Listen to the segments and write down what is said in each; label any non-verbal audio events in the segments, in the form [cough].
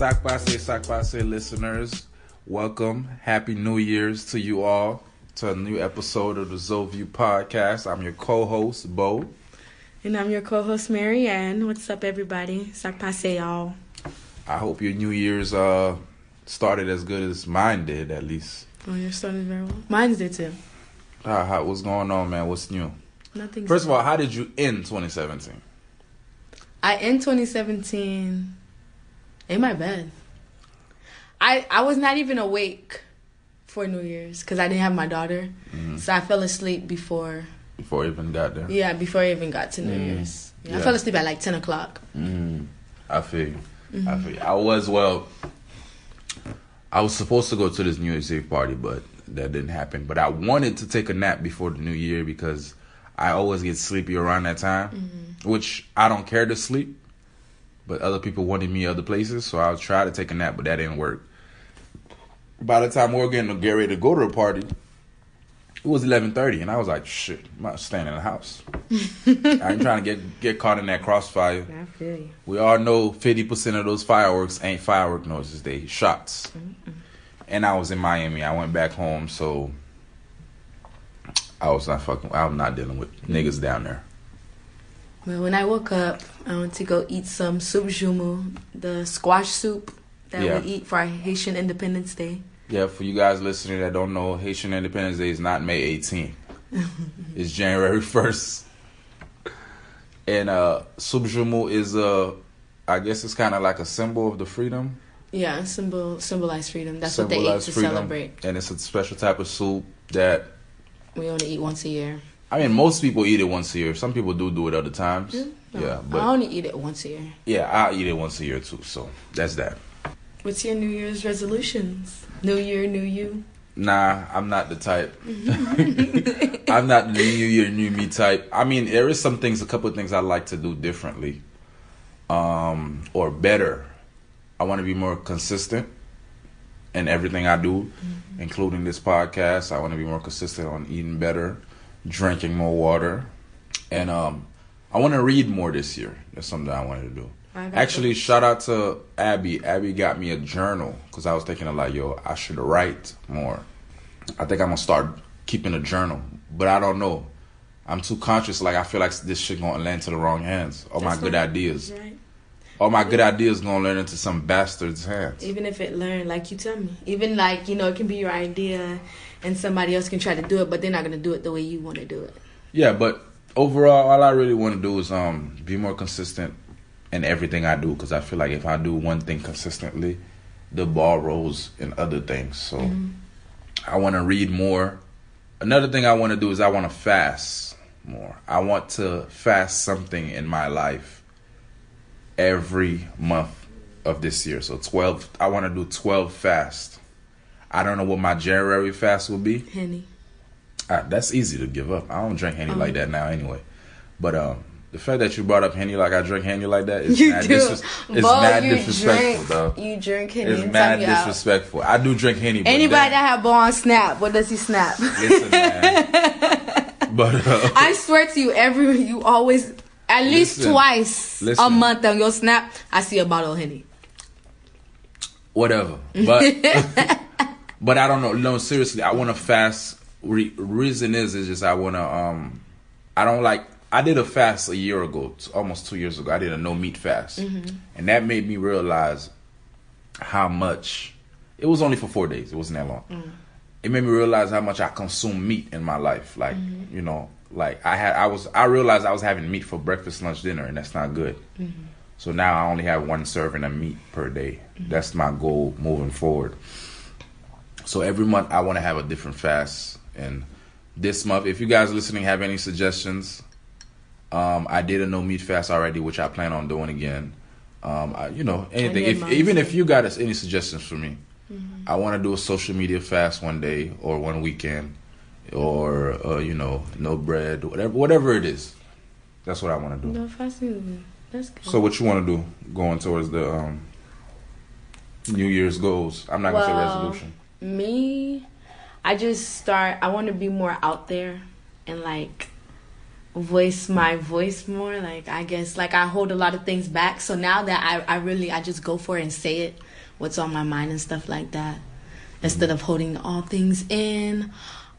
Sakpase, Sakpase listeners, welcome. Happy New Year's to you all to a new episode of the Zoview podcast. I'm your co-host, Bo. And I'm your co-host, Marianne. What's up, everybody? Sakpase, y'all. I hope your New Year's uh started as good as mine did, at least. Oh, you're starting very well. Mine's did too. Uh, how, what's going on, man? What's new? Nothing. First of all, how did you end 2017? I end 2017 in my bed. I I was not even awake for New Year's because I didn't have my daughter, Mhm. so I fell asleep before. Before I even got there. Yeah, before I even got to New Mm. Year's. Yeah, I fell asleep at like 10 o'clock. Mm, I feel you. I Mhm. feel you. I was well. I was supposed to go to this New Year's Eve party, but that didn't happen. But I wanted to take a nap before the New Year because I always get sleepy around that time, Mm-hmm. which I don't care to sleep. But other people wanted me other places, so I'll try to take a nap, but that didn't work. By the time we were getting to get ready to go to the party, it was eleven thirty, and I was like, "Shit, I'm not staying in the house. [laughs] I ain't trying to get get caught in that crossfire." I feel you. We all know 50% of those fireworks ain't firework noises, they shots. And I was in Miami. I went back home, so I was not fucking, I'm not dealing with niggas down there. Well, when I woke up, I went to go eat some soup joumou, the squash soup that Yeah. we eat for our Haitian Independence Day. Yeah, for you guys listening that don't know, Haitian Independence Day is not May 18th. [laughs] it's January 1st. And uh Soup joumou is uh I guess it's kind of like a symbol of the freedom. Yeah, symbol symbolize freedom. That's what they eat to freedom. celebrate. And it's a special type of soup that We only eat once a year. I mean, most people eat it once a year. Some people do do it other times. No, Yeah, I but only eat it once a year. yeah, I eat it once a year too. So that's that. What's your New Year's resolutions? New Year, new you. Nah, I'm not the type. [laughs] [laughs] I'm not the new year, new me type. I mean, there is some things, a couple of things I like to do differently, um, or better. I want to be more consistent in everything I do, including this podcast. I want to be more consistent on eating better, drinking more water, and um, I want to read more this year. That's something I wanted to do. Actually, shout out to Abby. Abby got me a journal because I was thinking of like, yo, I should write more. I think I'm gonna start keeping a journal, but I don't know. I'm too conscious. Like I feel like this shit gonna land to the wrong hands. All my good ideas, Right. all my good ideas gonna land into some bastard's hands. Even if it learned, like you tell me, even like you know, it can be your idea, and somebody else can try to do it, but they're not gonna do it the way you want to do it. Yeah, but overall, all I really want to do is um be more consistent in everything I do because I feel like if I do one thing consistently, the ball rolls in other things. So I want to read more. Another thing I want to do is I want to fast more. I want to fast something in my life every month of this year. So 12 I want to do 12 fast. I don't know what my January fast will be. Henny. Uh, that's easy to give up. I don't drink henny Oh. like that now anyway. But um, the fact that you brought up henny like I drink henny like that is [laughs] You mad, disres- it's Bo, mad you disrespectful, drink, dog. You drink Henny It's mad you out. disrespectful. I do drink henny. Anybody then- that have Bo on Snap, what does he snap? listen, man. [laughs] but uh, I swear to you, every you always at least Listen. twice Listen. a month on your Snap, I see a bottle of Henny. whatever. [laughs] But but I don't know. No, seriously, I want to fast. Re- reason is is just I want to. Um, I don't like. I did a fast a year ago, almost two years ago. I did a no meat fast, mm-hmm. and that made me realize how much. It was only for four days. It wasn't that long. Mm. It made me realize how much I consume meat in my life. Like mm-hmm. you know, like I had. I was. I realized I was having meat for breakfast, lunch, dinner, and that's not good. Mm-hmm. So now I only have one serving of meat per day. That's my goal moving forward. So every month I want to have a different fast. And this month, if you guys listening have any suggestions, um, I did a no meat fast already, which I plan on doing again. Um, I, you know, anything. If even if you got us any suggestions for me, I want to do a social media fast one day or one weekend, or uh, you know, no bread, whatever, whatever it is. That's what I want to do. No fasting. That's good. So what you want to do going towards the um, New Year's goals? I'm not gonna say resolution. Me, I just start. I want to be more out there and like voice my voice more. Like I guess like I hold a lot of things back. So now that I I really I just go for it and say it. what's on my mind and stuff like that instead of holding all things in.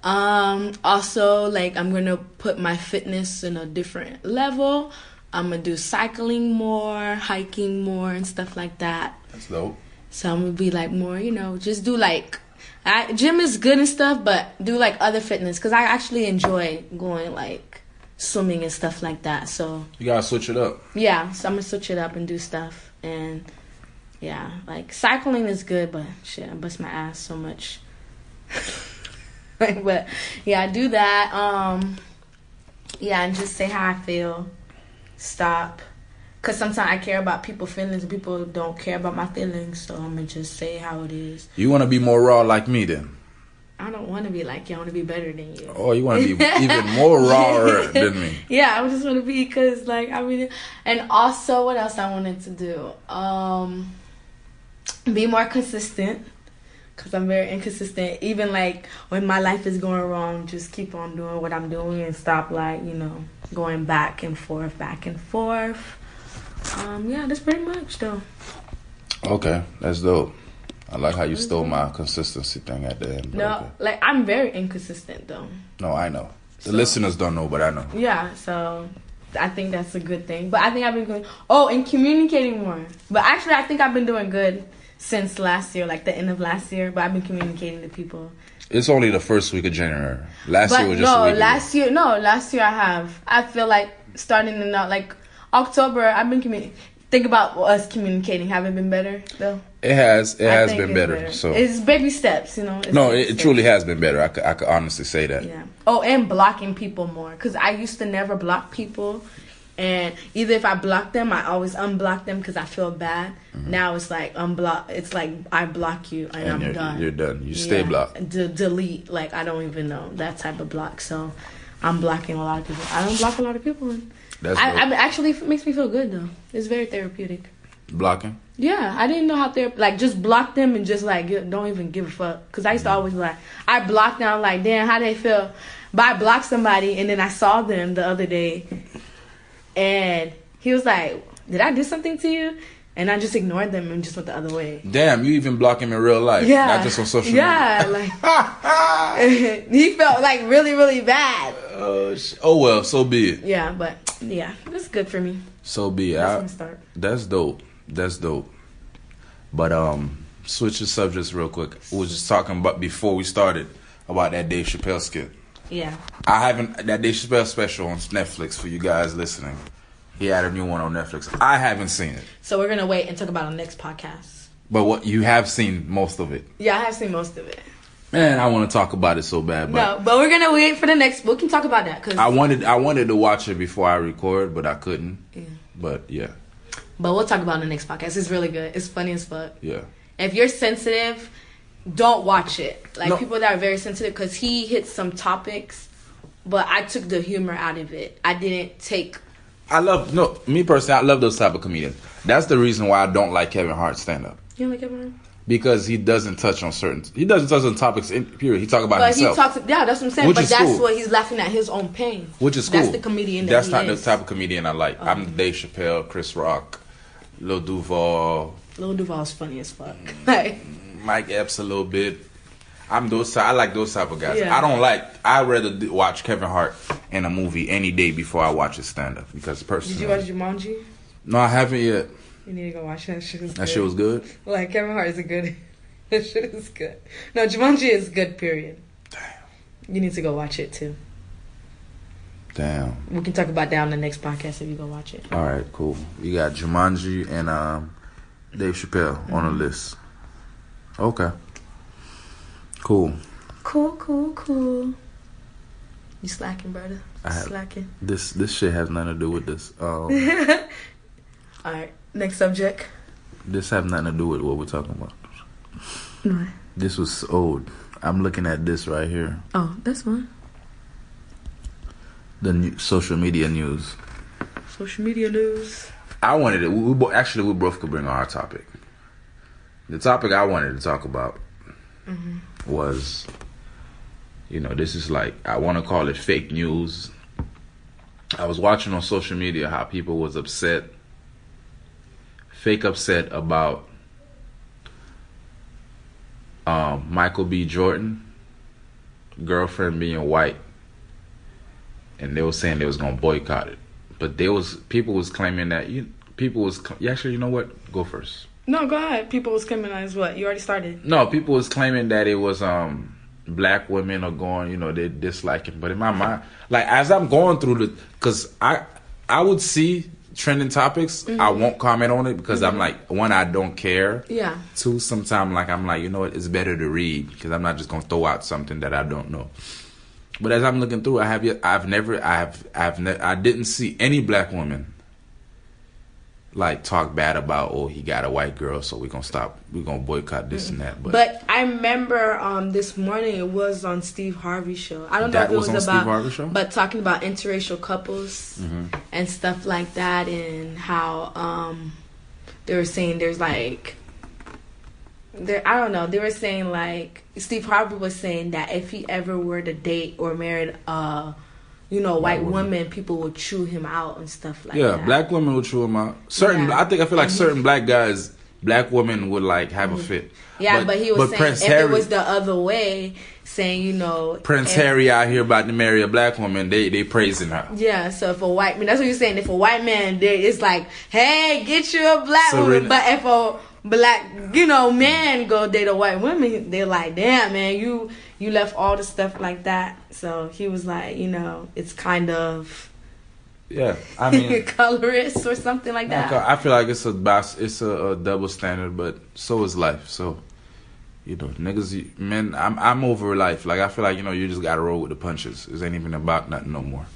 Um, also, like I'm gonna put my fitness in a different level. I'm gonna do cycling more, hiking more, and stuff like that. That's dope. So I'm gonna be like more, you know, just do like, I, gym is good and stuff, but do like other fitness because I actually enjoy going like swimming and stuff like that. So You gotta switch it up. yeah, so I'm gonna switch it up and do stuff and yeah, like cycling is good, but shit, I bust my ass so much. [laughs] like, but yeah, I do that. Um, yeah, and just say how I feel. Stop, cause sometimes I care about people's feelings, and people don't care about my feelings. So I'm gonna just say how it is. You wanna be more raw like me then? I don't want to be like you. I want to be better than you. Oh, you wanna be [laughs] even more rawer than me. Yeah, I just want to be because, like, I mean, and also, what else I wanted to do? Um, be more consistent because I'm very inconsistent. Even like when my life is going wrong, just keep on doing what I'm doing and stop, like, you know, going back and forth, back and forth. Um, yeah, that's pretty much though. Okay, that's dope. I like how you stole my consistency thing at the end. No, okay. like I'm very inconsistent though. No, I know. The So- listeners don't know, but I know. Yeah, so I think that's a good thing. But I think I've been going. Oh, and communicating more. But actually, I think I've been doing good since last year, like the end of last year. But I've been communicating to people. It's only the first week of January. Last but year was just no, week ago. last year, no, last year I have. I feel like starting in uh, like October, I've been communi- Think about us communicating. Haven't been better though. It has. It I has been it's better. So it's baby steps, you know. It's no, it, truly has been better. I could, I could honestly say that. Yeah. Oh, and blocking people more because I used to never block people, and either if I block them, I always unblock them because I feel bad. Now it's like unblock. It's like I block you and, Mm-hmm. And I'm you're, done. you're done. You stay Yeah. blocked. De- delete. Like I don't even know that type of block. So I'm blocking a lot of people. I don't block a lot of people. And That's I. I actually makes me feel good though. It's very therapeutic. blocking. Yeah, I didn't know how they like just block them and just like don't even give a fuck. Cause I used to mm-hmm. always be like I blocked them like damn how they feel, but I blocked somebody and then I saw them the other day, and he was like, "Did I do something to you?" And I just ignored them and just went the other way. Damn, you even block him in real life, Yeah, not just on social yeah, like [laughs] [laughs] he felt like really really bad. media. oh, oh well, so be it. Yeah, but yeah, it's good for me. So be it. That's I- That's dope. That's dope. But um, switch the subjects real quick. We was just talking about before we started about that Dave Chappelle skit. Yeah. I haven't that Dave Chappelle special on Netflix for you guys listening. He had a new one on Netflix. I haven't seen it, So we're gonna wait and talk about our next podcast. but what you have seen most of it. Yeah, I have seen most of it. Man, I want to talk about it so bad, but No, but we're gonna wait for the next. We can talk about that because. I wanted I wanted to watch it before I record, but I couldn't. Yeah. But yeah, But we'll talk about it in the next podcast. It's really good. It's funny as fuck. yeah. If you're sensitive, don't watch it. Like No. people that are very sensitive, because he hits some topics, but I took the humor out of it. I didn't take. I love no me personally. I love those type of comedians. That's the reason why I don't like Kevin Hart stand up You know, like everyone. because he doesn't touch on certain. He doesn't touch on topics. In, period. He talk about But he himself, talks. Yeah, that's what I'm saying. Which but that's cool. what he's laughing at his own pain. which is cool. That's the comedian. That That's he not is. the type of comedian I like. I'm um, Dave Chappelle, Chris Rock, Lil Duval, Lil Duval's funny as fuck. Mm, [laughs] Mike Epps a little bit. I'm those. I like those type of guys. Yeah. I don't like. I rather watch Kevin Hart in a movie any day before I watch his stand up because personally, did you watch Jumanji? no, I haven't yet. You need to go watch that [laughs] shit. That shit was good. Like Kevin Hart is a good. [laughs] that shit is good. No, Jumanji is good. Period. Damn. You need to go watch it too. Damn. We can talk about that on the next podcast if you go watch it. All right, cool. You got Jumanji and um, Dave Chappelle on Mm-hmm. the list. Okay. Cool. Cool, cool, cool. You slacking, brother? I slacking. This this shit has nothing to do with this. Um, [laughs] All right. Next subject. this have nothing to do with what we're talking about. What? This was old. I'm looking at this right here. Oh, that's fine. The new, social media news. Social media news. I wanted it. We, we actually we both could bring our topic. The topic I wanted to talk about was, you know, this is like I want to call it fake news. I was watching on social media how people was upset, fake upset about um, Michael B. Jordan, girlfriend being white, and they were saying they was gonna boycott it, but there was people was claiming that you people was actually you know what go first. No, go ahead. People was criminalized. What you already started. No, people was claiming that it was um black women are going, you know, they disliking. But in my mind, like as I'm going through the, because I I would see trending topics, I won't comment on it because I'm like one, I don't care. Yeah. Two, sometimes like I'm like, you know what, it's better to read because I'm not just gonna throw out something that I don't know. But as I'm looking through, I have yet, I've never, I've, I've, ne- I didn't see any black woman like talk bad about, oh, he got a white girl, so we're gonna stop, we're gonna boycott this and that. But, But I remember um, this morning it was on Steve Harvey show. I don't know if it was about, Steve Harvey show? Mm-hmm. but talking about interracial couples and stuff like that, and how um, they were saying there's like, there I don't know. They were saying like Steve Harvey was saying that if he ever were to date or married uh you know, white, woman. women, people would chew him out and stuff like yeah, that. Yeah, black women will chew him out. Certain, Yeah. I think I feel like And certain black guys, black women would like have a mm-hmm. fit. Yeah, but, he was saying Prince if Harry, it was the other way, saying you know Prince Harry out here about to marry a black woman, they they praising her. Yeah, so if a white man, that's what you're saying. If a white man, it's like, hey, get you a black Serena- woman. But if a black, you know, man go date a white woman, they're like, damn, man, you you left all the stuff like that. So he was like, you know, it's kind of Yeah, I [laughs] mean, colorist or something like that. I feel like it's a bas- it's a, a double standard, but so is life. So, you know, niggas, men, I'm I'm over life. Like I feel like you know, you just gotta roll with the punches. It ain't even about nothing no more.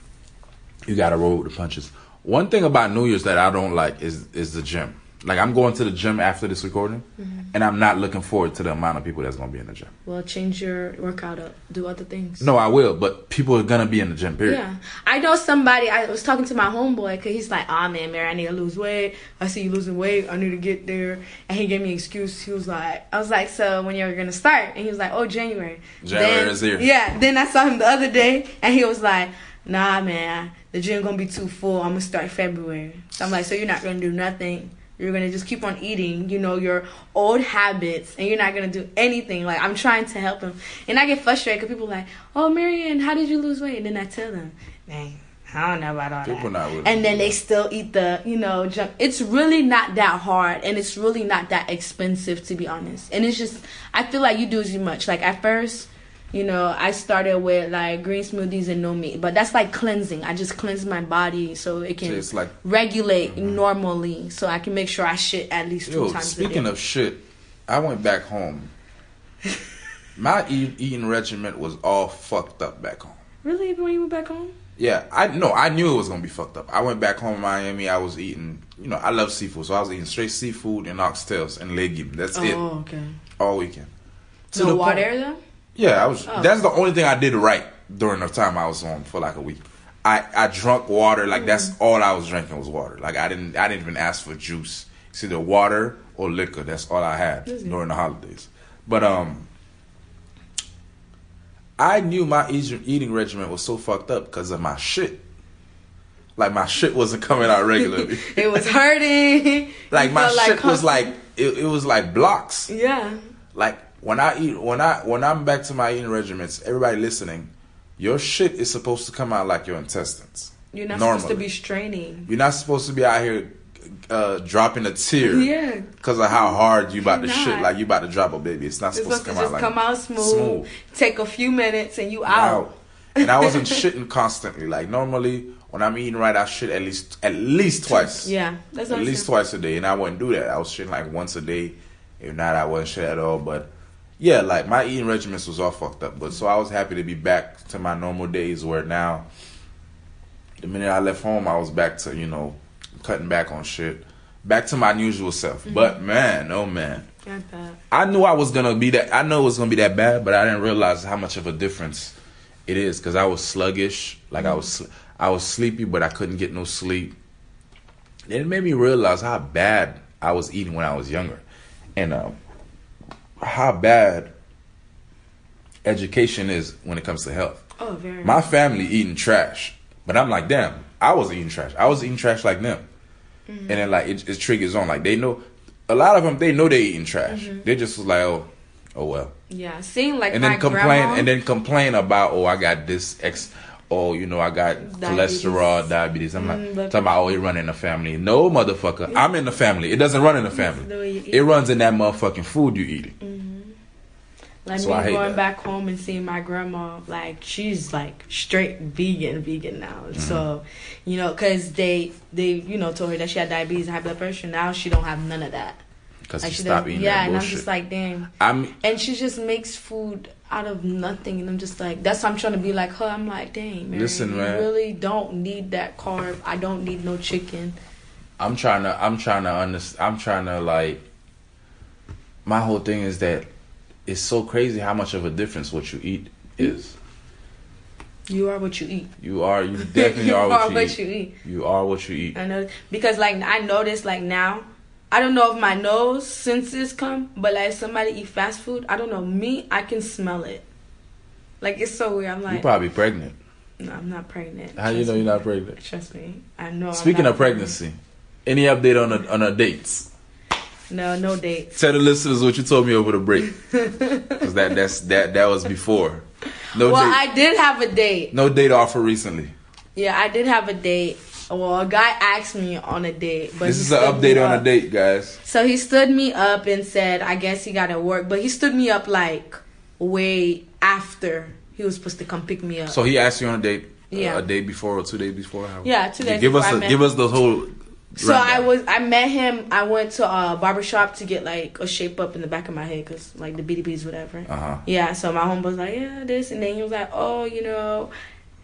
[laughs] you gotta roll with the punches. One thing about New Year's that I don't like is is the gym. Like I'm going to the gym after this recording, Mm-hmm. and I'm not looking forward to the amount of people that's gonna be in the gym. Well, change your workout up, do other things. No, I will, but people are gonna be in the gym. Period. Yeah, I know somebody. I was talking to my homeboy because he's like, "Ah, man, Mary, I need to lose weight. I see you losing weight. I need to get there." And he gave me an excuse. He was like, "I was like, so when you're gonna start?" And he was like, "Oh, January." January Then- is here. Yeah. Then I saw him the other day, and he was like, "Nah, man, the gym gonna be too full. I'm gonna start February." So I'm like, "So you're not gonna do nothing." You're gonna just keep on eating, you know, your old habits, and you're not gonna do anything. Like I'm trying to help him, and I get frustrated because people are like, "Oh, Marianne, how did you lose weight?" And then I tell them, "Dang, I don't know about all People that." not really and then they still eat the, you know, junk. It's really not that hard, and it's really not that expensive, to be honest. And it's just, I feel like you do as much. Like at first, you know, I started with like green smoothies and no meat, but that's like cleansing. I just cleanse my body so it can So like- regulate mm-hmm. normally, so I can make sure I shit at least two Yo, times a speaking of shit, I went back home. [laughs] My eat, eating regimen was all fucked up back home. really, even when you went back home? Yeah, I no, I knew it was gonna be fucked up. I went back home in Miami. I was eating, you know, I love seafood, so I was eating straight seafood and oxtails and legume. That's it Oh, okay. all weekend. To No the water point- though. Yeah, I was. Oh. That's the only thing I did right during the time I was on for like a week. I I drunk water. Like that's Mm-hmm. all I was drinking was water. Like I didn't I didn't even ask for juice. It's either water or liquor. That's all I had it? during the holidays. But um, I knew my eating regimen was so fucked up because of my shit. Like my shit wasn't [laughs] coming out regularly. [laughs] it was hurting. like You my shit was like it, it was like blocks yeah. like when I eat when I when I'm back to my eating regimens, everybody listening, your shit is supposed to come out like your intestines. You're not Normally. supposed to be straining. You're not supposed to be out here uh, dropping a tear Yeah. because of how hard you about to shit. Like you about to drop a baby. It's not It's supposed, supposed to to come out like come out smooth, Take a few minutes and you out. out. And I wasn't [laughs] shitting constantly. Like normally when I'm eating right, I shit at least at least twice. Yeah, that's at least twice a day, and I wouldn't do that. I was shitting like once a day. If not, I wasn't shit at all. But yeah, like my eating regimens was all fucked up. But so I was happy to be back to my normal days. Where now, the minute I left home, I was back to you know cutting back on shit, back to my usual self. Mm-hmm. But man, oh man. I knew I was gonna be that. I know it was gonna be that bad, but I didn't realize how much of a difference it is because I was sluggish. Like I was, I was sleepy, but I couldn't get no sleep. It made me realize how bad I was eating when I was younger, and um, how bad education is when it comes to health. Oh, very. My family eating trash, but I'm like, damn, I was eating trash. I was eating trash like them, Mm-hmm. and then like it, it triggers on. Like they know, a lot of them they know they eating trash. Mm-hmm. They just was like, oh, Oh well. Yeah, seeing like And then complain grandma, and then complain about oh I got this ex oh you know I got Diabetes. cholesterol diabetes. I'm Mm, like talking about oh it run in the family. No motherfucker. I'm in the family. It doesn't run in the family. the way you eat. It runs in that motherfucking food you eating. like so me going that. back home and seeing my grandma, like she's like straight vegan, vegan now. Mm-hmm. So, you know, because they they you know told her that she had diabetes and high blood pressure. Now she don't have none of that. Because Like she stop doesn't- eating yeah, that and I'm just like, damn. I'm And she just makes food out of nothing, and I'm just like, that's why I'm trying to be like her. I'm like, dang, man, Listen, you really don't need that carb. I don't need no chicken. I'm trying to I'm trying to understand I'm trying to like my whole thing is that it's so crazy how much of a difference what you eat is. You are what you eat. You are you definitely [laughs] you are what you eat. you eat. You are what you eat. I know because like I noticed like now, I don't know if my nose senses come, but like somebody eat fast food, I don't know me, I can smell it. Like it's so weird. I'm like You like, probably pregnant. no, I'm not pregnant. How you know you're not pregnant? Trust me, I know. I'm Speaking of pregnancy, any update on the on the dates? No, no dates. Tell the listeners what you told me over the break. [laughs] Cause that that's that that was before. No Well, date. I did have a date. no date offer recently. Yeah, I did have a date. Well, a guy asked me on a date, but This is an update on a date, guys. So he stood me up and said, "I guess he got to work," but he stood me up like way after he was supposed to come pick me up. So he asked you on a date. uh, a day before or two days before. Yeah, two days Give us give us the whole. So I was I met him. I went to a barber shop to get like a shape up in the back of my head because like the BDBs whatever. Uh huh. Yeah. So my home was like, yeah, this, and then he was like, oh, you know.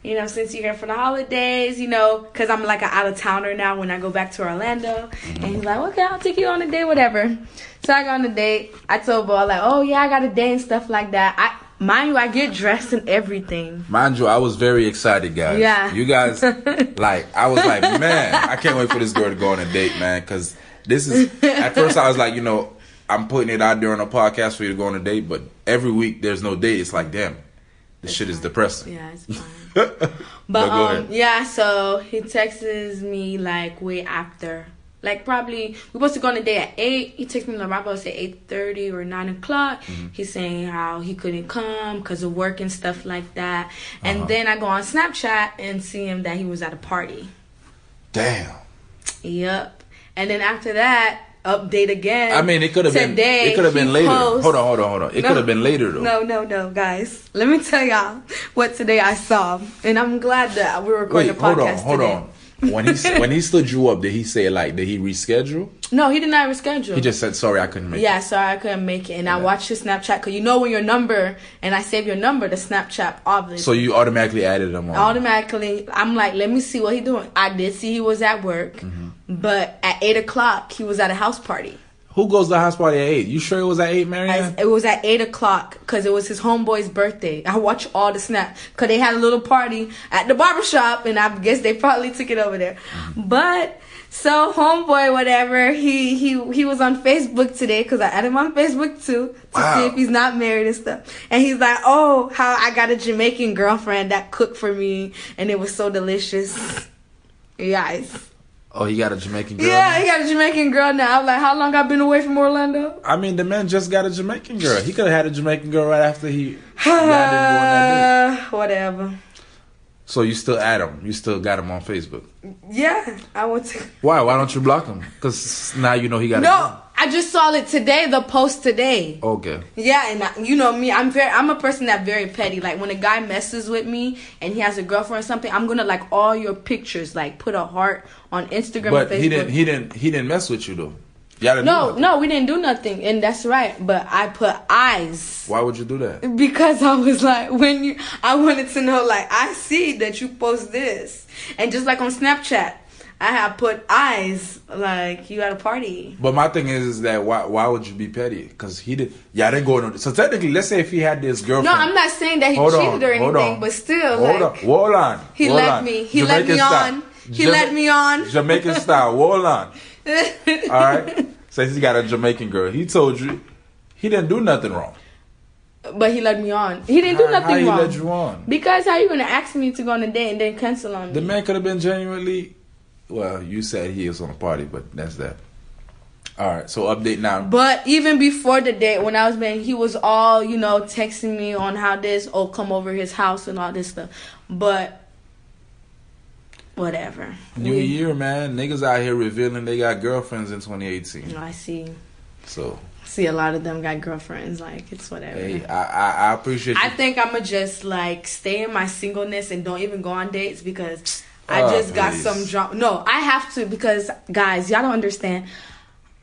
You know, since you're here for the holidays, you know, because I'm like an out of towner now when I go back to Orlando. Mm-hmm. And he's like, okay, I'll take you on a date, whatever. So I go on a date. I told Bo, like, oh, yeah, I got a date and stuff like that. I Mind you, I get dressed and everything. Mind you, I was very excited, guys. Yeah. You guys, [laughs] like, I was like, man, I can't wait for this girl to go on a date, man, because this is. At first, I was like, you know, I'm putting it out there on a podcast for you to go on a date, but every week there's no date. It's like, damn, this shit is depressing. Yeah, it's fine. [laughs] but go um, yeah, so he texts me like way after, like probably we supposed to go on a date at eight. He texts me like right about say eight thirty or nine o'clock. Mm-hmm. He's saying how he couldn't come because of work and stuff like that. And Uh-huh. then I go on Snapchat and see him that he was at a party. Damn. Yep. And then after that, update again. I mean, it could have been. Today, It could have been later. posts- Hold on, hold on, hold on. It No. could have been later though. No, no, no, guys. Let me tell y'all what today I saw, and I'm glad that we're recording Wait, a hold on, podcast hold today. on. When he when he still drew up, did he say like did he reschedule? No, he did not reschedule. He just said sorry, I couldn't make. it. Yeah, sorry I couldn't make it, and I watched his Snapchat because you know when your number and I save your number, the Snapchat obviously. So you automatically added him on. automatically, I'm like, let me see what he doing. I did see he was at work, Mm-hmm. but at eight o'clock he was at a house party. Who goes to the house party at eight? You sure it was at eight, Marianne? It was at eight o'clock because it was his homeboy's birthday. I watched all the snap because they had a little party at the barbershop, and I guess they probably took it over there. Mm-hmm. But so homeboy, whatever, he he he was on Facebook today because I added him on Facebook too to Wow. see if he's not married and stuff. And he's like, "Oh, how I got a Jamaican girlfriend that cooked for me, and it was so delicious." [laughs] Yes. Oh, he got a Jamaican girl. Yeah, he got a Jamaican girl now. I'm like, how long I've been away from Orlando? I mean, the man just got a Jamaican girl. He could have had a Jamaican girl right after he on that. Uh, whatever. So you still add him? You still got him on Facebook? Yeah, I want to. Why? Why don't you block him? Because now you know he got. No, I just saw it today. The post today. Okay. Yeah, and I, you know me, I'm very, I'm a person that very petty. Like when a guy messes with me and he has a girlfriend or something, I'm gonna like all your pictures, like put a heart on Instagram But and Facebook. he didn't. He didn't. He didn't mess with you though. Y'all no, no, we didn't do nothing, and that's right. But I put eyes. Why would you do that? Because I was like, when you, I wanted to know, like, I see that you post this, and just like on Snapchat, I have put eyes, like you at a party. But my thing is, is that why? Why would you be petty? Because he did. Yeah, didn't go. on- So technically, let's say if he had this girlfriend. No, I'm not saying that he Hold cheated on, or anything, but still, Hold like, on. Hold on. he hold let on. me, he let me on. style. He Jama- let me on. Jamaican style. Hold on. [laughs] All right. Says he got a Jamaican girl. He told you he didn't do nothing wrong. but he led me on. He didn't do nothing how he wrong. let you on? Because how you gonna ask me to go on a date and then cancel on me? The man could have been genuinely. Well, you said he was on a party, but that's that. All right, so update now. But even before the date, when I was married, he was all you know texting me on how this oh come over his house and all this stuff. But whatever. New We- year, man. Niggas out here revealing they got girlfriends in 2018. I see. So, See a lot of them got girlfriends. Like it's whatever. hey, I I, I appreciate you. I think I'ma just like stay in my singleness and don't even go on dates because I Oh, just got some drama. No, I have to because guys, y'all don't understand.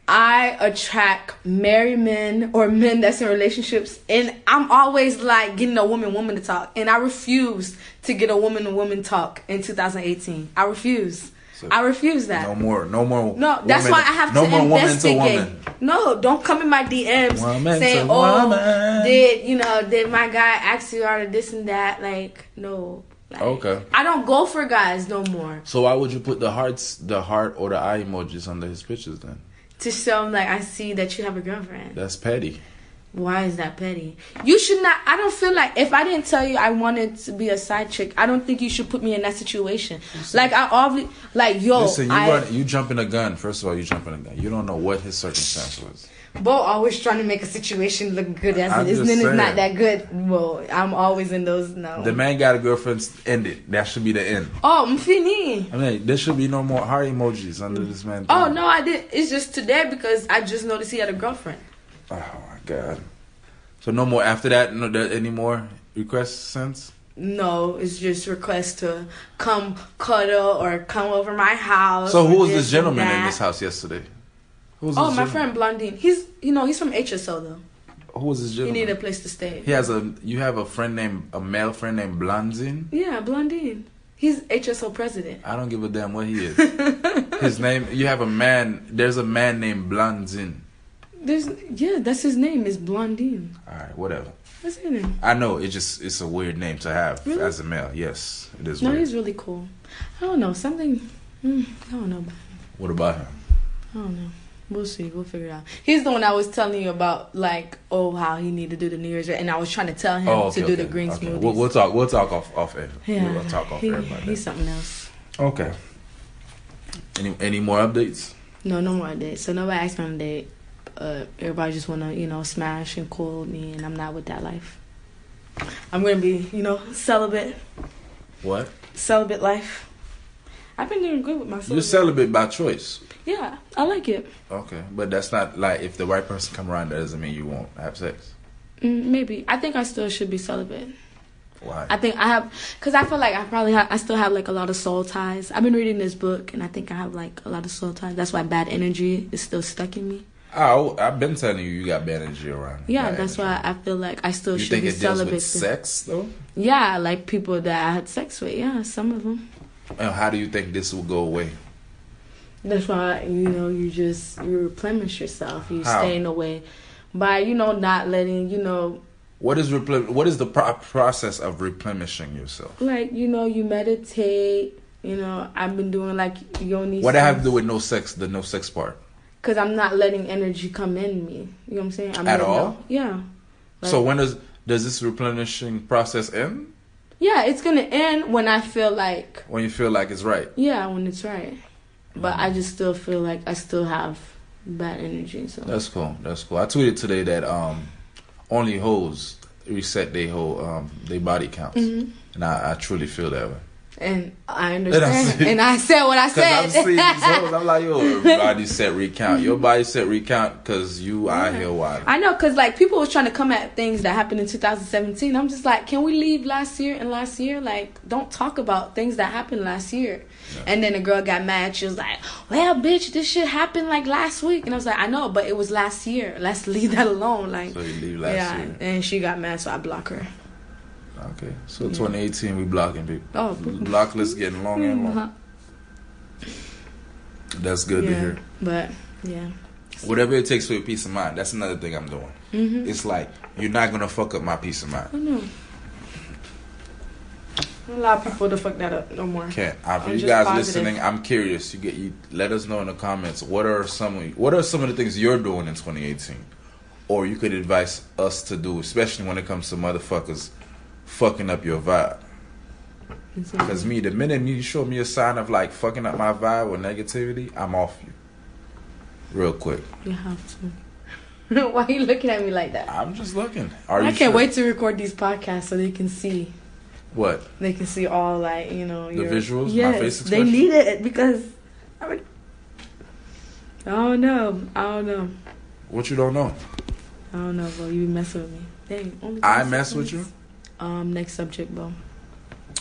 I attract married men or men that's in relationships, and I'm always like getting a woman woman to talk, and I refuse to get a woman to woman talk in 2018. I refuse. So, I refuse that. no more, no more. No, that's woman- why I have no to more woman to investigate. woman. No, don't come in my DMs Woman saying, "Oh, woman." did you know? Did my guy ask you out of this and that?" Like, no. Like, Okay. I don't go for guys no more So why would you put the hearts, the heart, or the eye emojis under his pictures then? To show him like I see that you have a girlfriend. That's petty. Why is that petty? You should not. I don't feel like if I didn't tell you I wanted to be a side chick, I don't think you should put me in that situation. Like I obviously, like yo, Listen, you I, run, you jumping a gun. First of all, you jumping a gun. You don't know what his circumstance was. Bo always trying to make a situation look good as I'm it is, and then it's not that good. Well, I'm always in those no. The man got a girlfriend. End it. That should be the end. oh, I'm fini. I mean, there should be no more heart emojis under this man. Oh no, I did. It's just today because I just noticed he had a girlfriend. Oh my god. So no more after that. No, there any more requests since. No, it's just request to come cuddle or come over my house. So who was this gentleman in this house yesterday? Oh, my gentleman? friend Blondine. He's you know he's from HSO though. Who was this He gentleman? need a place to stay. He has a. You have a friend named a male friend named Blonzin. Yeah, Blondine. He's HSO president. I don't give a damn what he is. [laughs] his name. You have a man. There's a man named Blonzin. There's yeah, that's his name is Blondine. All right, whatever. That's his name. I know it just it's a weird name to have Really? as a male. Yes, it is No, weird. he's really cool. I don't know something. Mm, I don't know. What about him? I don't know. We'll see. We'll figure it out. He's the one I was telling you about, like, oh, how he needed to do the New Year's, and I was trying to tell him Oh, okay, to do okay, the green okay. smoothies. We'll, we'll talk. We'll talk off off air. yeah, We'll talk off he- air about he's something else. Okay. Any any more updates? No, no more updates. So nobody asked me on a date. Uh, everybody just wanna, you know, smash and cool me, and I'm not with that life. I'm gonna be, you know, celibate, What? celibate life. I've been doing good with my You're celibate. by choice. Yeah, I like it. Okay, but that's not like if the right person come around, that doesn't mean you won't have sex. Mm, maybe I think I still should be celibate. Why? I think I have, cause I feel like I probably have, I still have like a lot of soul ties. I've been reading this book, and I think I have like a lot of soul ties. That's why bad energy is still stuck in me. Oh, I've been telling you, you got bad energy around. Yeah, Bad that's energy. why I feel like I still You should think be it deals celibate. with sex though? Yeah, like people that I had sex with. Yeah, some of them. And how do you think this will go away? That's why you know you just you replenish yourself. You How? staying away by you know not letting you know What is replen- What is the pro- process of replenishing yourself? like you know you meditate. You know I've been doing like yoni. What I have to do with no sex? The no sex part. Because I'm not letting energy come in me. You know what I'm saying? I'm At all? go- Yeah. so when does does this replenishing process end? Yeah, it's gonna end when I feel like When you feel like it's right. yeah, when it's right. But I just still feel like I still have bad energy. So That's cool. That's cool. I tweeted today that um, only hoes reset their whole um they body counts, Mhm. and I, I truly feel that way. And I And I understand. And I said what I [laughs] Cause I'm said. seeing [laughs] these hoes, I'm like, yo, your body set recount. Your body set recount because you out Yeah. here wild. I know, cause like people was trying to come at things that happened in 2017. I'm just like, can we leave last year and last year? Like, don't talk about things that happened last year. And then the girl got mad. She was like, "Well, bitch, this shit happened like last week." And I was like, "I know, but it was last year. Let's leave that alone." Like, So you leave last yeah. year. And she got mad, so I block her. Okay, so 2018 we blocking people. Oh, Block list getting longer and longer. uh-huh. That's good to hear. But yeah. Whatever it takes for your peace of mind. That's another thing I'm doing. Mhm. It's like you're not gonna fuck up my peace of mind. I know. Allow people to fuck that up no more. Can't. Uh, For I'm you guys positive. listening, I'm curious. You get you let us know in the comments what are some of, what are some of the things you're doing in 2018, or you could advise us to do, especially when it comes to motherfuckers fucking up your vibe. Because me, the minute you show me a sign of like fucking up my vibe or negativity, I'm off you. real quick. You have to. [laughs] Why are you looking at me like that? I'm just looking. Are I can't sure? wait to record these podcasts so they can see. What? They can see all like you know The your visuals, my Yes, they need it because. I, mean, I don't know. I don't know. What you don't know? I don't know, bro. You be messing with me. Dang, only I mess with you. Um, next subject, bro.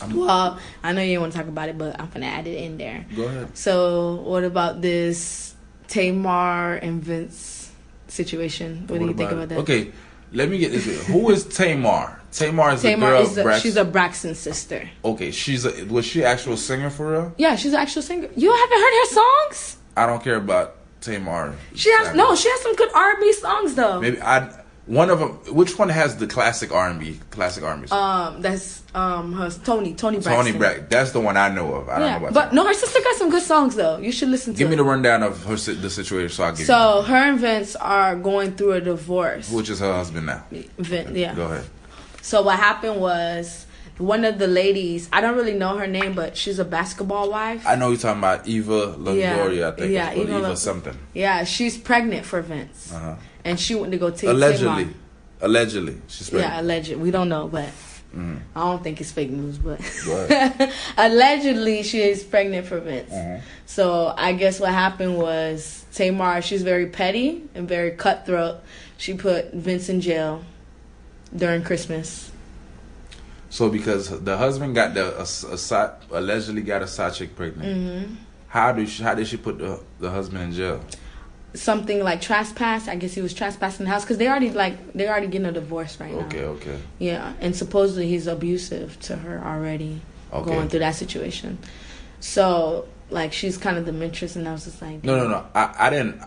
I'm- Well, I know you didn't want to talk about it, but I'm gonna add it in there. Go ahead. So, what about this Tamar and Vince situation? What, do you think about that? Okay, let me get this. Who is Tamar? Tamar is the Tamar girl. is a, Brax- she's a Braxton sister. okay, she's a was she actual singer for real? Yeah, she's an actual singer. You haven't heard her songs? I don't care about Tamar. She has no. She has some good R&B songs though. Maybe I one of them. Which one has the classic R and B? Classic R and B. Um, that's um her Toni Toni Braxton. Toni Brack. That's the one I know of. I don't know about. but Tamar. no, her sister got some good songs though. You should listen to. Give me the rundown of her the situation so I give So her and Vince are going through a divorce. Which is her husband now. Vin, yeah. Go ahead. So what happened was one of the ladies. I don't really know her name, but she's a basketball wife. I know you're talking about Eva Longoria. Yeah. I think. Yeah, it's called Eva Eva, something. yeah, she's pregnant for Vince, Uh-huh. and she went to go take Allegedly. Tamar. Allegedly, she's pregnant. Yeah, alleged. We don't know, but Mhm. I don't think it's fake news. But [laughs] allegedly, she is pregnant for Vince. Mhm. So I guess what happened was Tamar. She's very petty and very cutthroat. She put Vince in jail during Christmas. So because the husband got the a, a, allegedly got a side chick pregnant, hmm how did she, how did she put the the husband in jail? Something like trespass. I guess he was trespassing the house because they already like they're already getting a divorce right now. Okay, okay, Yeah, and supposedly he's abusive to her already, okay. going through that situation. So like she's kind of the mistress, and I was just like, No, no, no. I, I didn't.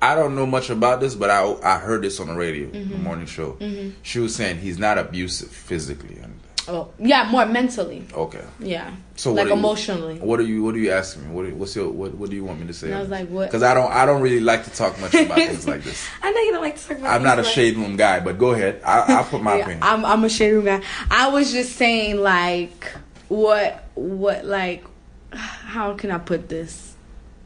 I don't know much about this, but I I heard this on the radio, the Mm-hmm. morning show. hmm She was saying he's not abusive physically. And, Oh, yeah, more mentally. okay. Yeah, So like what you, emotionally. What are you What are you asking me? What are- What's your What What do you want me to say? And I was like, what? Because I don't I don't really like to talk much about [laughs] things like this. I know you don't like to talk about. I'm not a like- shade room guy, but go ahead. I, I'll put my [laughs] Yeah, opinion. I'm I'm a shade room guy. I was just saying like what what like how can I put this?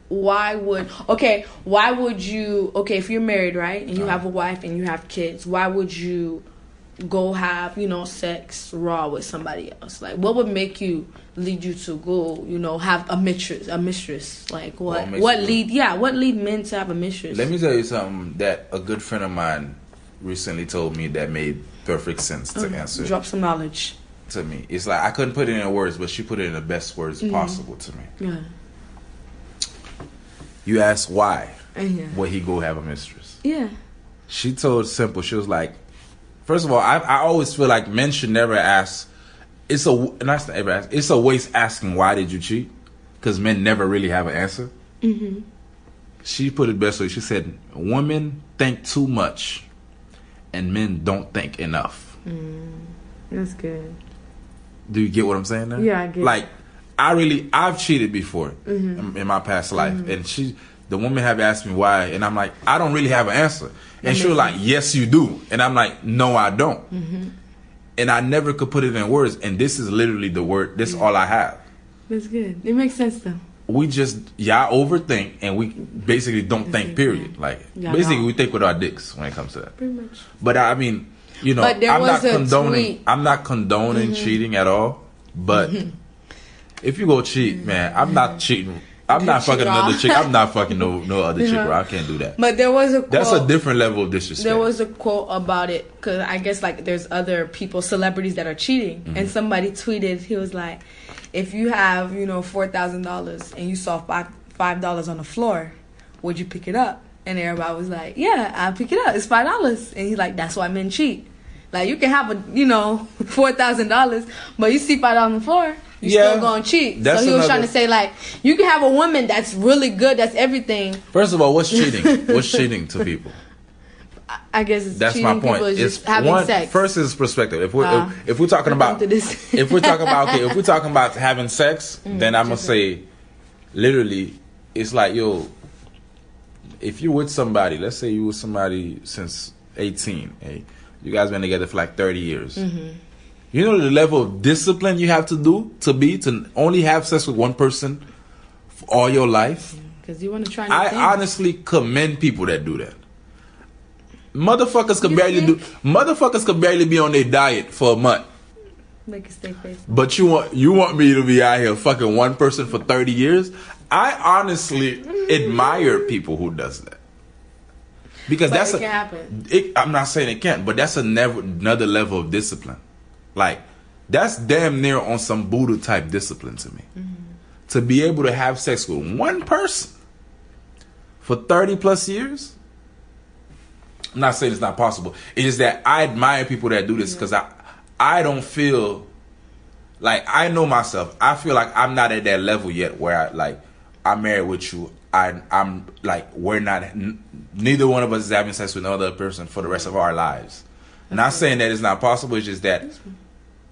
Why would okay, why would you okay, if you're married, right? And you Uh-huh. have a wife and you have kids, why would you go have, you know, sex raw with somebody else? Like what would make you lead you to go, you know, have a mistress a mistress? Like what What makes what lead yeah, what lead men to have a mistress? Let me tell you something that a good friend of mine recently told me that made perfect sense to Oh, answer drop some knowledge. to me. It's like I couldn't put it in words, but she put it in the best words Mhm. possible to me. Yeah. You ask why Yeah. would he go have a mistress? Yeah. She told simple. She was like, first of all, I I always feel like men should never ask. It's a not ever ask. It's a waste asking why did you cheat, because men never really have an answer. Mhm. She put it best way. She said, "Women think too much, and men don't think enough." That's good. Do you get what I'm saying? Now? Yeah, I get it. Like, I really, I've cheated before Mm-hmm. in, in my past life, and she, the woman, have asked me why, and I'm like, I don't really have an answer, and she was like, Yes, you do, and I'm like, No, I don't, Mm-hmm. and I never could put it in words, and this is literally the word. This is all I have. That's good. It makes sense though. We just y'all overthink, and we basically don't think. Period. Like Yeah, basically, we think with our dicks when it comes to that. Pretty much. But I mean, you know, I'm not condoning. tweet. Mm-hmm. I'm not condoning cheating at all. But if you go cheat, man, I'm not cheating. I'm not fucking raw. another chick. I'm not fucking no no other chick, Yeah. bro. I can't do that. But there was a quote. That's a different level of disrespect. There was a quote about it because I guess like there's other people, celebrities that are cheating, Mm-hmm. and somebody tweeted he was like, if you have you know four thousand dollars and you saw five five dollars on the floor, would you pick it up? And everybody was like, yeah, I pick it up. It's five dollars, and he's like, that's why men cheat. Like you can have a you know [laughs] four thousand dollars, but you see five on the floor, you Yeah. still gonna cheat. That's so he was another- trying to say like you can have a woman that's really good, that's everything. First of all, what's [laughs] cheating? what's cheating to people? I- guess it's That's cheating my point. people is It's just having one, sex. First is perspective. If we're Uh, if, if we're talking about if we're talking about okay, if we're talking about having sex, [laughs] Mm, then I'm gonna say, literally, it's like yo, if you're with somebody, let's say you with somebody since 18, hey, you guys been together for like 30 years. Mm-hmm. You know the level of discipline you have to do to be to only have sex with one person for all your life. because you want to try. I things. honestly commend people that do that. Motherfuckers could You barely do. Motherfuckers could barely be on their diet for a month. make it stay face. But you want you want me to be out here fucking one person for thirty years? I honestly [laughs] admire people who does that because But that's it a, happen. It, I'm not saying it can't, but that's a never another level of discipline. Like that's damn near on some Buddha type discipline to me. Mm-hmm. To be able to have sex with one person for thirty plus years. I'm not saying it's not possible. It's just that I admire people that do this because I I don't feel like I know myself. I feel like I'm not at that level yet where I like I'm married with you. I I'm like we're not. N- neither one of us is having sex with another person for the rest of our lives. Not saying that it's not possible. It's just that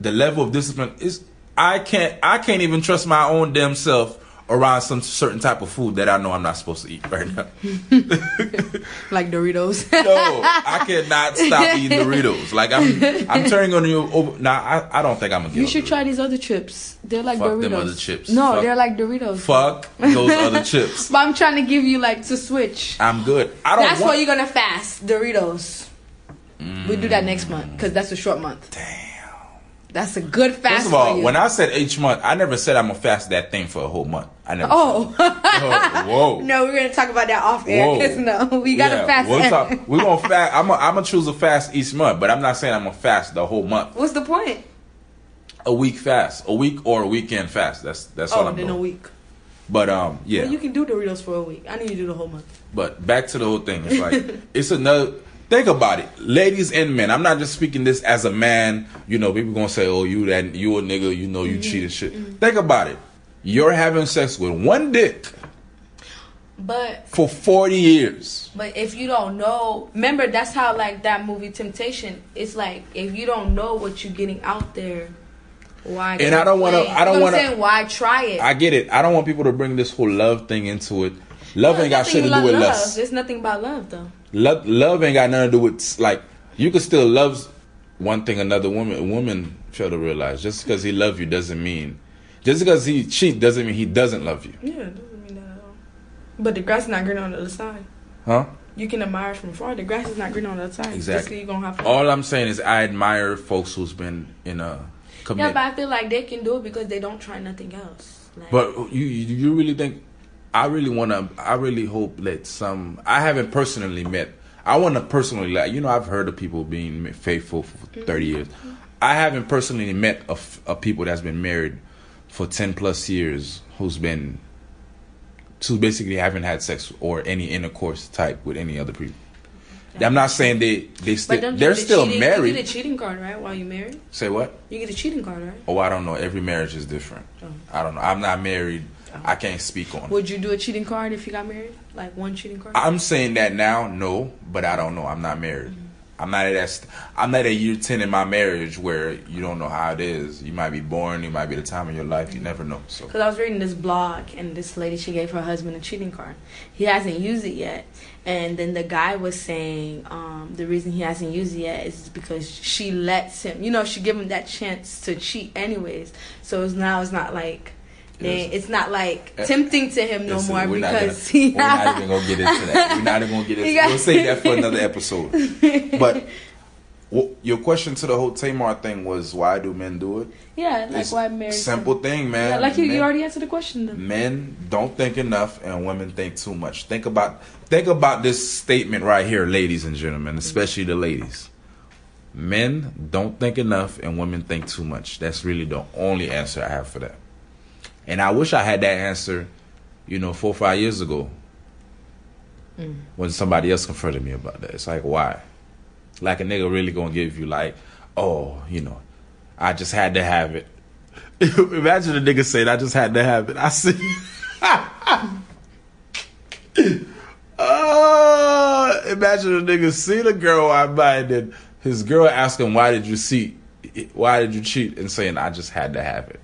the level of discipline is. I can't. I can't even trust my own damn self around some certain type of food that I know I'm not supposed to eat right now. [laughs] Like Doritos. [laughs] No, I cannot stop eating Doritos. Like I'm, I'm turning on you. Over, nah, I, I don't think I'm gonna. You should Doritos. try these other chips. They're like Fuck Doritos. them other chips. No, Fuck- they're like Doritos. Fuck those [laughs] other chips. But I'm trying to give you like to switch. I'm good. I don't That's want. why you're gonna fast Doritos. We do that next month because that's a short month. Damn. That's a good fast. First of all, when I said each month, I never said I'm gonna fast that thing for a whole month. I never. oh said- [laughs] whoa. no, we're gonna talk about that off air because no, we gotta Yeah, fast. We'll talk, we're gonna fast. I'm gonna, I'm gonna choose a fast each month, but I'm not saying I'm gonna fast the whole month. What's the point? A week fast, a week or a weekend fast. That's that's all Oh, I'm then doing. a week. But um, yeah. Well, you can do Doritos for a week. I need you to do the whole month. But back to the whole thing. It's like [laughs] it's another. Think about it, ladies and men. I'm not just speaking this as a man. You know, people gonna say, "Oh, you that you a nigga." You know, you mm-hmm. cheated shit. Mm-hmm. Think about it. You're having sex with one dick But for 40 years. But if you don't know, remember that's how like that movie Temptation. It's like if you don't know what you're getting out there, why? And I don't wanna- I don't You know what wanna- I'm? Why try it? I get it. I don't want people to bring this whole love thing into it. Love No, ain't got shit to do with love. lust. There's nothing about love though. Love, love ain't got nothing to do with like you can still love one thing another woman. Woman fail to realize just because he love you doesn't mean just because he cheat doesn't mean he doesn't love you, Yeah, it doesn't mean that at all. But the grass is not green on the other side. huh? You can admire from far. The grass is not green on the other side. Exactly. Just 'cause you gonna have to. All I'm saying is I admire folks who's been in a yeah, but I feel like they can do it because they don't try nothing else. Like, But you you you really think I really want to I really hope that some I haven't personally met I want to personally like you know I've heard of people being faithful for mm-hmm. 30 years. I haven't personally met a people that's been married for 10 plus years who's been who basically haven't had sex or any intercourse type with any other people. I'm not saying they they still you they're still cheating, You married. get a cheating card, right? While you're married, Say what? you get a cheating card, right? Oh, I don't know. Every marriage is different. Oh. I don't know. I'm not married. I can't speak on. Would you do a cheating card if you got married? Like one cheating card? I'm saying that now, no, but I don't know. I'm not married. I'm not at that. St- I'm not at year ten in my marriage where you don't know how it is. You might be born. You might be the time of your life. You never know. So Because I was reading this blog, and this lady she gave her husband a cheating card. He hasn't used it yet, and then the guy was saying um, the reason he hasn't used it yet is because she lets him. You know, she give him that chance to cheat anyways. So it's now it's not like. It's not like Uh, tempting to him no more because gonna, we're not [laughs] even gonna get into that. We're not even gonna get into. Got- We'll save that for another episode. But wh- your question to the whole Tamar thing was why do men do it? yeah, like It's why married? Simple thing, man. Yeah, like you, Men- you already answered the question. Though. men don't think enough and women think too much. Think about think about this statement right here, ladies and gentlemen, especially the ladies. Men don't think enough and women think too much. That's really the only answer I have for that. And I wish I had that answer, you know, four or five years ago. When somebody else confronted me about that. It's like why? Like a nigga really gonna give you like, oh, you know, I just had to have it. [laughs] Imagine a nigga saying, I just had to have it. I see. uh, [laughs] imagine a nigga see the girl I mind and his girl asking, why did you see, why did you cheat? And saying, I just had to have it.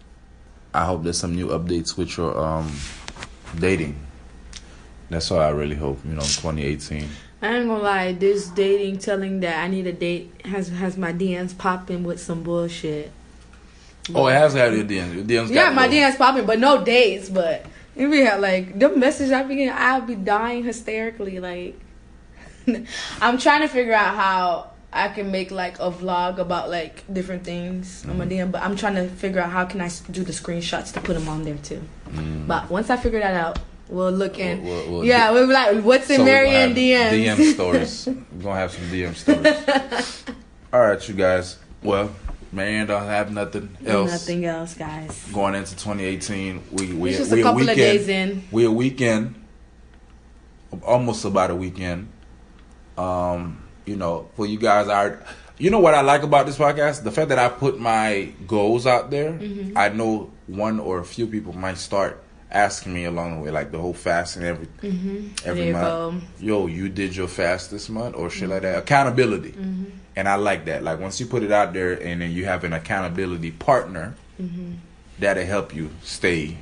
I hope there's some new updates with your um dating. That's all I really hope, you know, 2018. I ain't gonna lie, this dating telling that I need a date has has my DMs popping with some bullshit. Oh, it has have your DMs. Your DMs Yeah, my. DMs popping, but no dates. But It be like the message I be getting, I'll be dying hysterically. Like, [laughs] I'm trying to figure out how I can make like a vlog about like different things on my DM, but I'm trying to figure out how can I do the screenshots to put them on there too. But once I figure that out, we'll look in. We'll- we'll- we'll yeah, we'll be like, what's in So we gonna Marianne have DMs? DM stories. We're gonna have some DM [laughs] stories. All right, you guys. Well, Marianne don't have nothing else. Nothing else, guys. Going into 2018, we we It's just we a couple weekend, of days in. We a weekend, almost about a weekend. Um, you know, for you guys, are you know what I like about this podcast? The fact that I put my goals out there. Mm-hmm. I know one or a few people might start asking me along the way, like the whole fast and every every Mm-hmm. There you month. Yo, you did your fast this month or shit like that. Accountability, Mm-hmm. and I like that. Like once you put it out there, and then you have an accountability partner, Mm-hmm. that'll help you stay.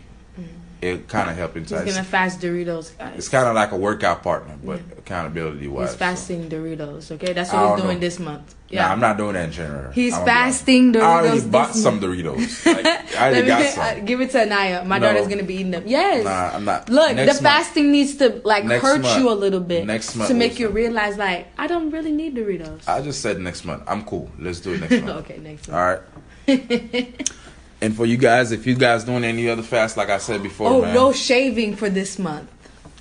It kind of help He's entice. gonna fast Doritos, guys. It's kind of like a workout partner, but accountability wise. He's fasting Doritos. Okay, that's what he's doing know. this month. Yeah, Yeah, I'm not doing that in January. He's fasting Doritos. I already bought some. Doritos. [laughs] Like, I already got some. uh, give it to Anaya. My No. daughter's gonna be eating them. Yes. Nah, I'm not. Look, Next the month. fasting needs to like hurt month. you a little bit Next month to make you realize like I don't really need Doritos. I just said next month. I'm cool. Let's do it next [laughs] month. okay, next month. one. right. [laughs] and for you guys, if you guys doing any other fast, like I said before, Oh, man, no shaving for this month.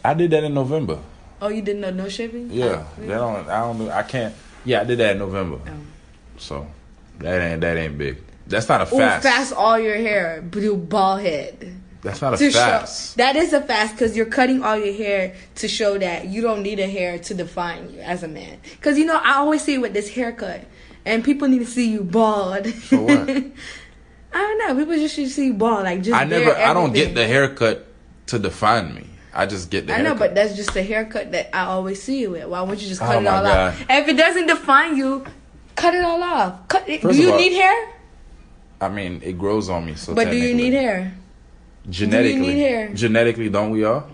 I did that in November. Oh, you didn't know no shaving? Yeah, Oh, that don't. I don't. I can't. Yeah, I did that in November. Oh. So that ain't that ain't big. That's not a Ooh, fast. fast all your hair, do bald head. That's not a to fast. show that is a fast because you're cutting all your hair to show that you don't need a hair to define you as a man. Because you know I always see you with this haircut, and people need to see you bald. For what? [laughs] I don't know. People just should see bald, like just. I never. I don't get the haircut to define me. I just get the. I know, but that's just the haircut that I always see you with. Why wouldn't you just oh cut Oh it all God. off? If it doesn't define you, cut it all off. Cut it. First do you all- need hair? I mean, it grows on me. So But do you need hair Genetically, do need hair? genetically, don't we all?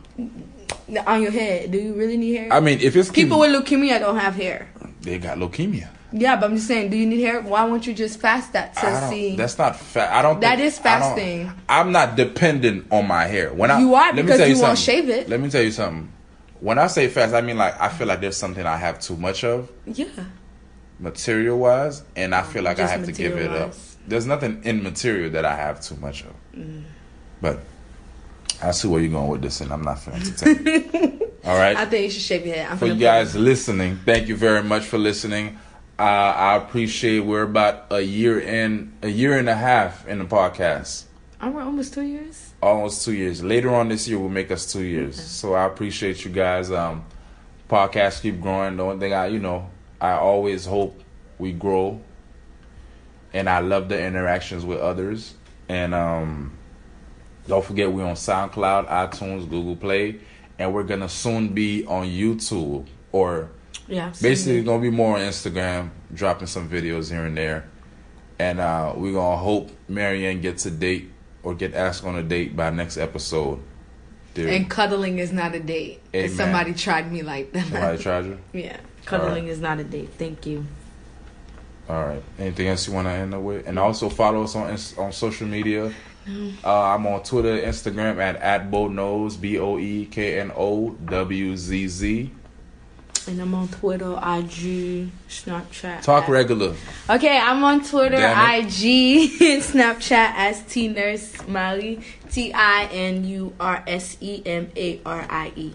on your head? Do you really need hair? I mean, if it's People with leukemia don't have hair. they got leukemia. Yeah, but I'm just saying, do you need hair? Why won't you just fast that to see? That's not fa- I don't. That think- is fasting. I'm not dependent on my hair. When I You are let because tell you won't shave it. Let me tell you something. When I say fast, I mean like I feel like there's something I have too much of yeah. material wise, and I feel like I have to give it up. There's nothing in material that I have too much of. Mm. But I see where you're going with this, and I'm not going [laughs] to. All right. I think you should shave your head. I'm for you guys listening, thank you very much for listening. Uh, I appreciate we're about a year in, a year and a half in the podcast. I'm almost two years. Almost two years. Later on this year will make us two years. So I appreciate you guys. Um, podcast keep growing. The only thing I, you know, I always hope we grow, and I love the interactions with others. And um, don't forget we're on SoundCloud, iTunes, Google Play, and we're gonna soon be on YouTube or Yeah. basically it's gonna be more on Instagram, dropping some videos here and there, and uh, we're gonna hope Marianne gets a date or get asked on a date by next episode. Dude, And cuddling is not a date. Amen. Somebody tried me like that. somebody [laughs] tried you. yeah. Cuddling is not a date. Thank you. All right. Anything else you want to end up with? And also follow us on on social media. Uh, I'm on Twitter, Instagram at at Bo Knows B O E K N O W Z Z. And I'm on Twitter, IG, Snapchat. Talk at- regular. Okay, I'm on Twitter, IG, and [laughs] Snapchat as T Nurse Smiley, T I N U R S E M A R I E.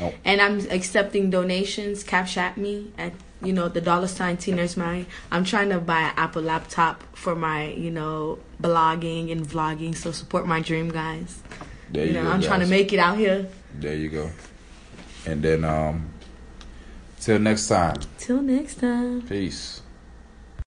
Oh. And I'm accepting donations. Cash at me at you know the dollar sign T Nurse. I'm trying to buy an Apple laptop for my you know blogging and vlogging. So support my dream, guys. There You you, know go. I'm trying to make it out here. There you go. And then um, till next time. Till next time. Peace.